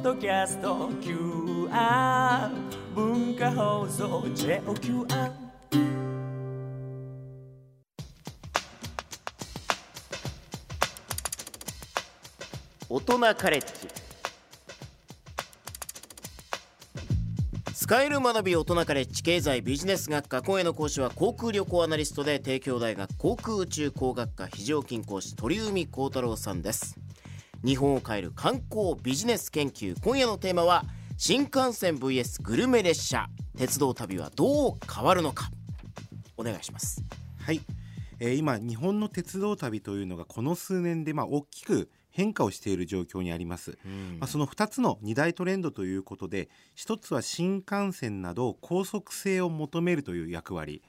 ッドキャスト QR 文化放送 JOQR 大人カレッジ。使える学び大人カレッジ経済ビジネス学科今夜の講師は航空旅行アナリストで帝京大学航空宇宙工学科非常勤講師鳥海幸太郎さんです。日本を変える観光ビジネス研究。今夜のテーマは新幹線 vs グルメ列車鉄道旅はどう変わるのか。お願いします。はい、えー今日本の鉄道旅というのがこの数年でまあ大きく変化をしている状況にあります、まあ、その2つの2大トレンドということで1つは新幹線など高速性を求めるという役割。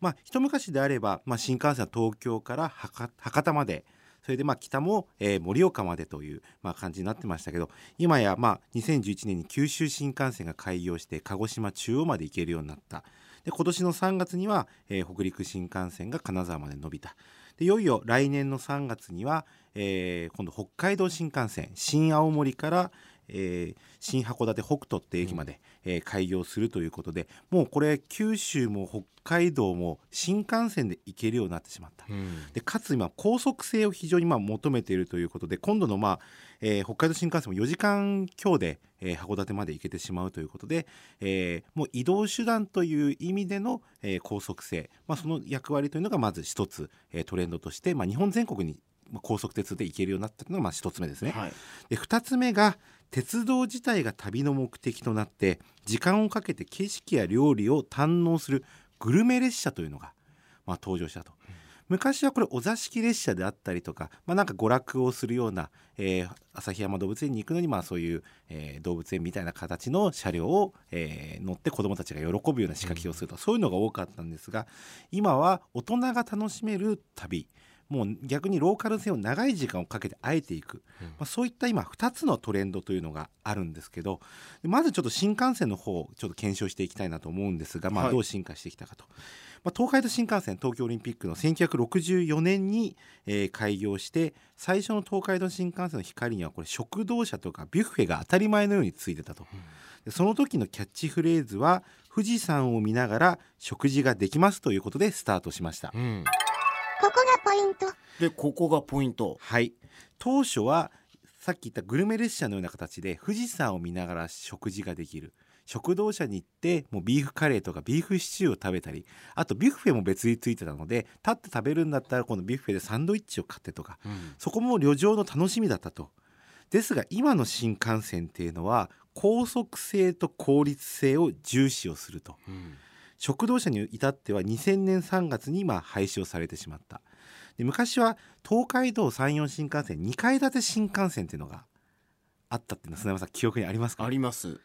まあ一昔であれば、まあ、新幹線は東京から博博多までそれでまあ北もえ盛岡までというま感じになってましたけど今やまあ2011年に九州新幹線が開業して鹿児島中央まで行けるようになった。で今年の3月には、え北陸新幹線が金沢まで伸びた。でいよいよ来年の3月には、えー今度北海道新幹線新青森から、えー新函館北斗って駅まで、えー開業するということでもうこれ九州も北海道も新幹線で行けるようになってしまった。でかつ今高速性を非常にまあ求めているということで今度の、まあえー北海道新幹線も4時間強で、えー函館まで行けてしまうということで、えーもう移動手段という意味での、えー高速性、まあ、その役割というのがまず一つ、えートレンドとして、まあ、日本全国にまあ高速鉄で行けるようになったのがまあ一つ目ですね。はいで2つ目が鉄道自体が旅の目的となって時間をかけて景色や料理を堪能するグルメ列車というのが、まあ、登場したと。昔はこれお座敷列車であったりとか、まあ、なんか娯楽をするような、えー旭山動物園に行くのにまあそういう、えー動物園みたいな形の車両を、えー乗って子どもたちが喜ぶような仕掛けをすると、そういうのが多かったんですが今は大人が楽しめる旅もう逆にローカル線を長い時間をかけてあえていく、まあ、そういった今2つのトレンドというのがあるんですけどまずちょっと新幹線の方をちょっと検証していきたいなと思うんですが、まあ、はい。どう進化してきたかと。まあ、東海道新幹線東京オリンピックの1964年に、えー開業して最初の東海道新幹線の光にはこれ食堂車とかビュッフェが当たり前のようについてたと、でその時のキャッチフレーズは富士山を見ながら食事ができますということでスタートしました、うん、ここがポイント。でここがポイント。はい。当初はさっき言ったグルメ列車のような形で富士山を見ながら食事ができる。食堂車に行ってもうビーフカレーとかビーフシチューを食べたりあとビュッフェも別についてたので立って食べるんだったらこのビュッフェでサンドイッチを買ってとかそこも旅情の楽しみだったと。ですが今の新幹線っていうのは高速性と効率性を重視をすると。うん食堂車に至っては2000年3月に今廃止をされてしまった。で昔は東海道山陽新幹線2階建て新幹線っていうのがあったっていうのは砂山さん記憶にありますか？あります。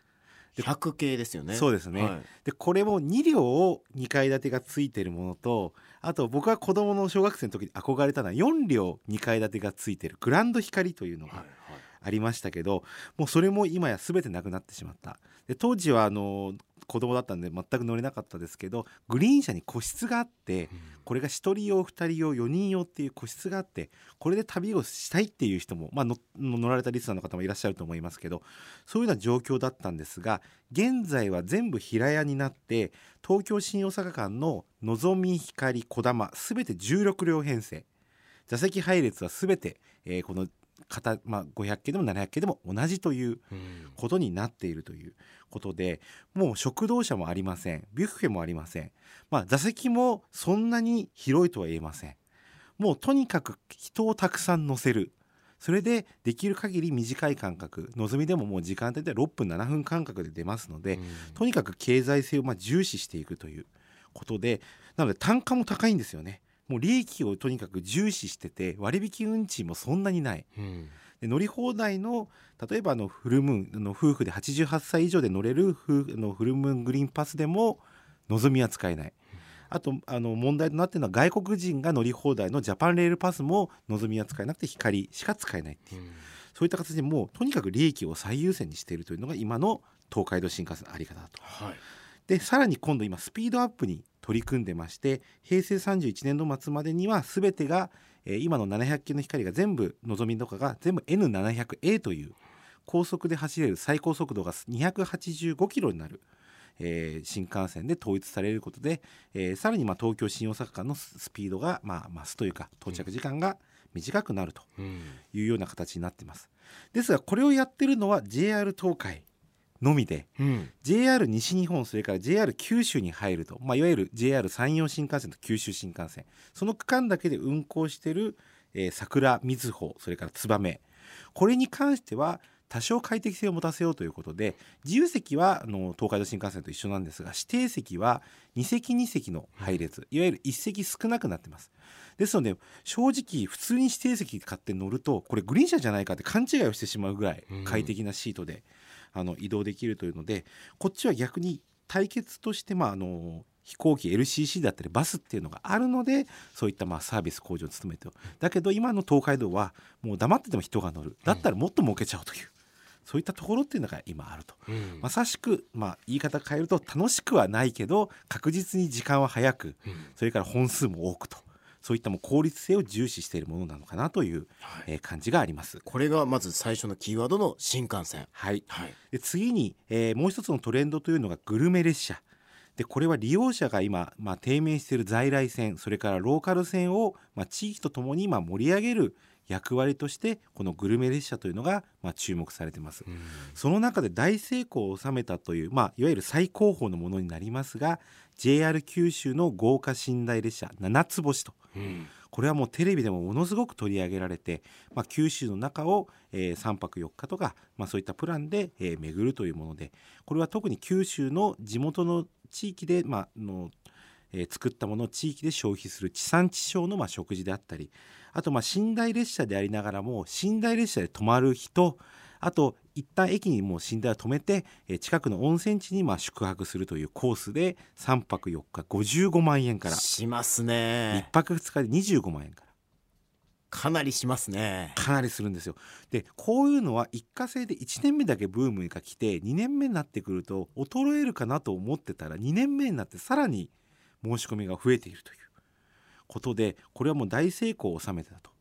100系ですよね。そうですね。はい。でこれも2両を2階建てがついてるものとあと僕は子供の小学生の時に憧れたのは4両2階建てがついてるグランド光というのがはいありましたけどもうそれも今や全てなくなってしまった。で当時はあの子供だったんで全く乗れなかったですけどグリーン車に個室があってこれが1人用2人用4人用っていう個室があってこれで旅をしたいっていう人も、まあ、乗乗られたリスナーの方もいらっしゃると思いますけどそういうような状況だったんですが現在は全部平屋になって東京新大阪間ののぞみ光こだま全て16両編成。座席配列は全て、えーこの型、まあ、500系でも700系でも同じといううん。ことになっているということでもう食堂車もありません。ビュッフェもありません、まあ、座席もそんなに広いとは言えません。もうとにかく人をたくさん乗せる。それでできる限り短い間隔。のぞみでももう時間帯で6分7分間隔で出ますので、とにかく経済性をまあ重視していくということでなので単価も高いんですよねもう利益をとにかく重視してて割引運賃もそんなにない。うん。で乗り放題の例えばあのフルムーンあの夫婦で88歳以上で乗れるのフルムーングリーンパスでも望みは使えない。あとあの問題となっているのは外国人が乗り放題のジャパンレールパスも望みは使えなくて光しか使えないっていう。そういった形でもうとにかく利益を最優先にしているというのが今の東海道新幹線のあり方だと。はい。でさらに今度今スピードアップに取り組んでまして平成31年度末までには全てが、えー今の700系の光が全部のぞみとかが全部 N700A という高速で走れる最高速度が285キロになる、えー新幹線で統一されることで、えーさらにまあ東京新大阪間のスピードがまあ増すというか到着時間が短くなるというような形になっています。ですがこれをやってるのは JR 東海のみでうん。JR 西日本それから JR 九州に入ると、まあ、いわゆる JR 山陽新幹線と九州新幹線その区間だけで運行している、えー桜みずほそれから燕。これに関しては多少快適性を持たせようということで自由席はあの東海道新幹線と一緒なんですが指定席は2席2席の配列いわゆる1席少なくなってます。ですので正直普通に指定席買って乗るとこれグリーン車じゃないかって勘違いをしてしまうぐらい快適なシートで、あの移動できるというのでこっちは逆に対決として、まあ、あの飛行機 LCC だったりバスっていうのがあるのでそういったまあサービス向上を努めてるだけど今の東海道はもう黙ってても人が乗る。だったらもっと儲けちゃおうという、そういったところっていうのが今あると。うん。まさしく、まあ、言い方変えると楽しくはないけど確実に時間は早くそれから本数も多くとそういったもう効率性を重視しているものなのかなという、えー感じがあります。これがまず最初のキーワードの新幹線。はい、はい。で次に、えーもう一つのトレンドというのがグルメ列車。でこれは利用者が今、まあ、低迷している在来線それからローカル線を、まあ、地域とともにまあ盛り上げる役割としてこのグルメ列車というのが、まあ、注目されています。その中で大成功を収めたという、まあ、いわゆる最高峰のものになりますが JR 九州の豪華寝台列車七つ星と。うん。これはもうテレビでもものすごく取り上げられて、まあ、九州の中を、え3泊4日とか、まあ、そういったプランで、えー巡るというものでこれは特に九州の地元の地域で、まあのえー作ったものを地域で消費する地産地消のまあ食事であったりあとまあ寝台列車でありながらも寝台列車で泊まる人あと一旦駅にもう寝台を止めて、えー近くの温泉地にまあ宿泊するというコースで3泊4日55万円からします1ね泊2日で25万円から。かなりしますねかなりするんですよ。でこういうのは一過性で1年目だけブームが来て2年目になってくると衰えるかなと思ってたら2年目になってさらに申し込みが増えているということでこれはもう大成功を収めてたと。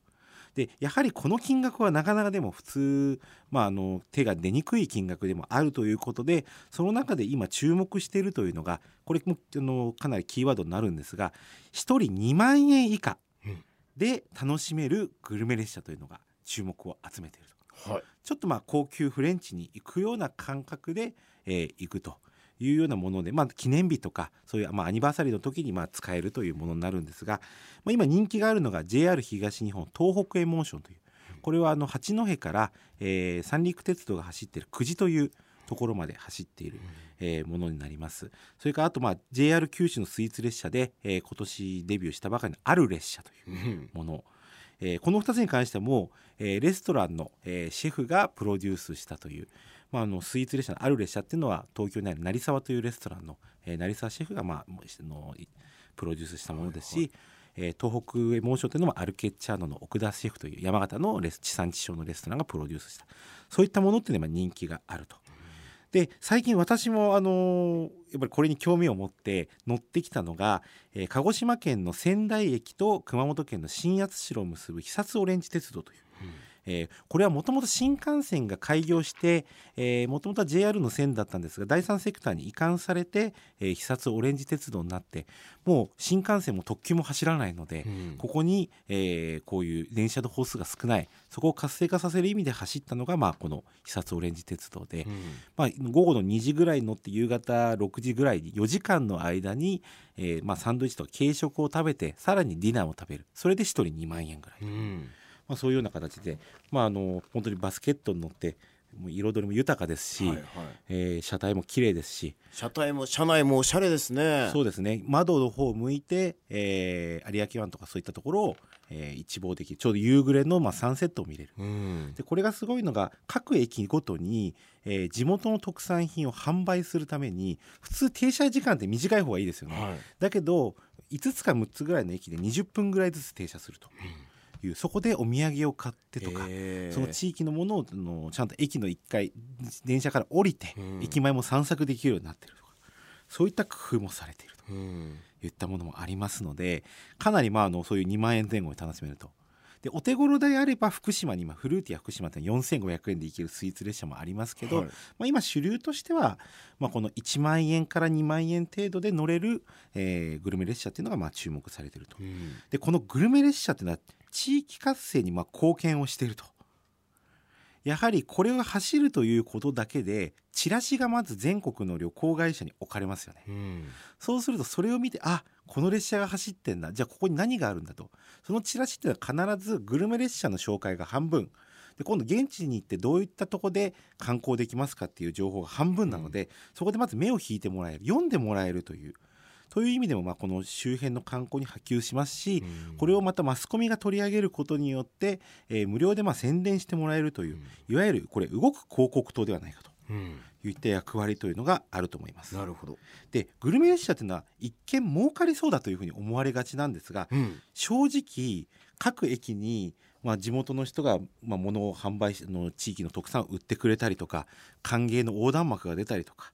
でやはりこの金額はなかなかでも普通、まあ、あの手が出にくい金額でもあるということでその中で今注目しているというのがこれもあのかなりキーワードになるんですが1人2万円以下うんで楽しめるグルメ列車というのが注目を集めていると。はい。ちょっとまあ高級フレンチに行くような感覚で、えー行くというようなもので、まあ、記念日とかそういう、まあ、アニバーサリーの時にまあ使えるというものになるんですが、まあ、今人気があるのが JR 東日本東北エモーションというこれはあの八戸から、えー三陸鉄道が走っている久慈というところまで走っている、えーものになります。それからあとまあ JR 九州のスイーツ列車で、えー今年デビューしたばかりのある列車といううん。もの、えーこの2つに関してはもう、えーレストランの、えーシェフがプロデュースしたという、まあ、あのスイーツ列車のある列車っていうのは東京にある成沢というレストランの、えー成沢シェフが、まあ、もうあのいプロデュースしたものですし、えー東北エモーションというのもアルケッチャーノの奥田シェフという山形のレス地産地消のレストランがプロデュースしたそういったものっていうのは人気があると。で最近私もあのーやっぱりこれに興味を持って乗ってきたのが、えー鹿児島県の仙台駅と熊本県の新八代を結ぶ肥薩オレンジ鉄道という、えーこれはもともと新幹線が開業してもともとは JR の線だったんですが第三セクターに移管されて、えー、肥薩オレンジ鉄道になってもう新幹線も特急も走らないので、うん。ここに、えーこういう電車の本数が少ない。そこを活性化させる意味で走ったのが、まあ、この肥薩オレンジ鉄道で、うん。まあ、午後の2時ぐらいに乗って夕方6時ぐらいに4時間の間に、えーまあ、サンドイッチとか軽食を食べてさらにディナーを食べる。それで1人2万円ぐらい、うんまあ、そういうような形で、まあ、あの本当にバスケットに乗ってもう彩りも豊かですし、はいはい。えー車体も綺麗ですし。車体も車内もおしゃれですね。そうですね。窓の方を向いて、えー有明湾とかそういったところを、えー一望できる。ちょうど夕暮れの、まあ、サンセットを見れる。うん。でこれがすごいのが各駅ごとに、えー地元の特産品を販売するために普通停車時間って短い方がいいですよね、はい。だけど5つか6つぐらいの駅で20分ぐらいずつ停車するという、そこでお土産を買ってとか、へー。その地域のものをのちゃんと駅の1階電車から降りて、うん。駅前も散策できるようになってるとかそういった工夫もされていると。うん。いったものもありますのでかなりまああのそういう2万円前後で楽しめると。でお手頃であれば福島に今フルーティーや福島って4500円で行けるスイーツ列車もありますけど、はい。まあ、今主流としては、まあ、この1万円から2万円程度で乗れる、えーグルメ列車っていうのがまあ注目されていると。でこのグルメ列車っていうのは地域活性にまあ貢献をしていると。やはりこれを走るということだけでチラシがまず全国の旅行会社に置かれますよね。そうするとそれを見てあこの列車が走ってんだ。じゃあここに何があるんだと。そのチラシっていうのは必ずグルメ列車の紹介が半分。で今度現地に行ってどういったとこで観光できますかっていう情報が半分なので、そこでまず目を引いてもらえる読んでもらえるというという意味でもまあこの周辺の観光に波及しますし、これをまたマスコミが取り上げることによって、えー無料でまあ宣伝してもらえるという、いわゆるこれ動く広告塔ではないかといった役割というのがあると思います。なるほど、でグルメ列車というのは一見儲かりそうだというふうに思われがちなんですが正直各駅に、まあ、地元の人が、まあ、物を販売しの地域の特産を売ってくれたりとか歓迎の横断幕が出たりとか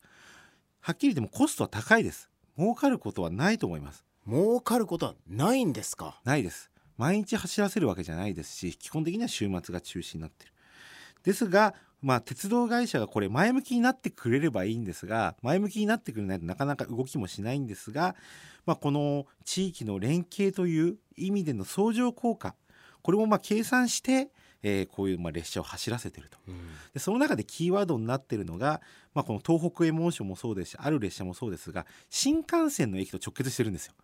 はっきり言ってもコストは高いです儲かることはないと思います。儲かることはないんですか？ないです。毎日走らせるわけじゃないですし基本的には週末が中心になってる。ですがまあ鉄道会社がこれ前向きになってくれればいいんですが前向きになってくれないとなかなか動きもしないんですが、まあ、この地域の連携という意味での相乗効果これもまあ計算して、えーこういうまあ列車を走らせてると。でその中でキーワードになってるのが、まあ、この東北エモーションもそうですしある列車もそうですが新幹線の駅と直結してるんですよ。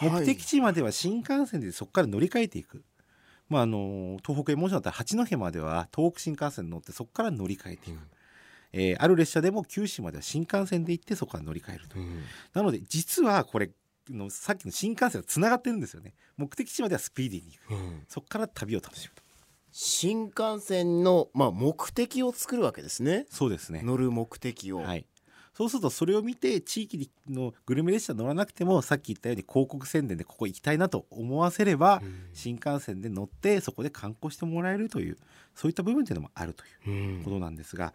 目的地までは新幹線でそこから乗り換えていく、まあ、あの東北エモーションだったら八戸までは東北新幹線に乗ってそこから乗り換えていく、えーある列車でも九州までは新幹線で行ってそこから乗り換えると、なので実はこれのさっきの新幹線がつながってるんですよね。目的地まではスピーディーに行く。そこから旅を楽しむと新幹線の、まあ、目的を作るわけですね。そうですね。乗る目的を、はい、そうするとそれを見て地域のグルメ列車乗らなくてもさっき言ったように広告宣伝でここ行きたいなと思わせれば、新幹線で乗ってそこで観光してもらえるというそういった部分というのもあるということなんですが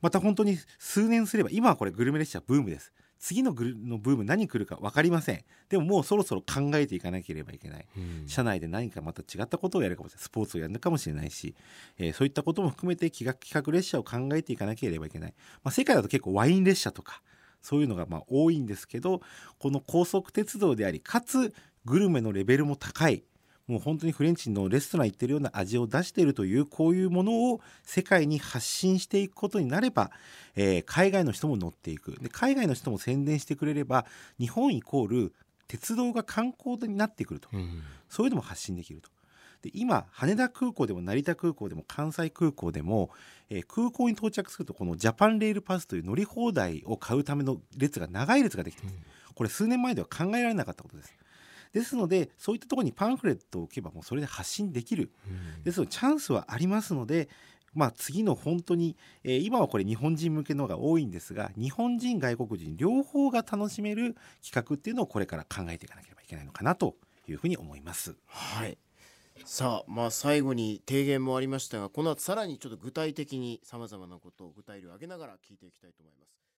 また本当に数年すれば今はこれグルメ列車ブームです次のグルのブーム何来るか分かりません。でももうそろそろ考えていかなければいけない。社内で何かまた違ったことをやるかもしれない。スポーツをやるかもしれないし、えーそういったことも含めて企画企画列車を考えていかなければいけない、まあ、世界だと結構ワイン列車とかそういうのがまあ多いんですけどこの高速鉄道でありかつグルメのレベルも高いもう本当にフレンチのレストラン行ってるような味を出しているというこういうものを世界に発信していくことになれば、えー海外の人も乗っていく。で海外の人も宣伝してくれれば日本イコール鉄道が観光になってくると、そういうのも発信できると。で今羽田空港でも成田空港でも関西空港でも、えー空港に到着するとこのジャパンレールパスという乗り放題を買うための列が長い列ができてます、これ数年前では考えられなかったことですですのでそういったところにパンフレットを置けばもうそれで発信できる、ですのでチャンスはありますのでまあ、次の本当に、えー今はこれ日本人向けのが多いんですが日本人外国人両方が楽しめる企画っていうのをこれから考えていかなければいけないのかなというふうに思います。はい。さあまあ最後に提言もありましたがこの後さらにちょっと具体的にさまざまなことを具体例を挙げながら聞いていきたいと思います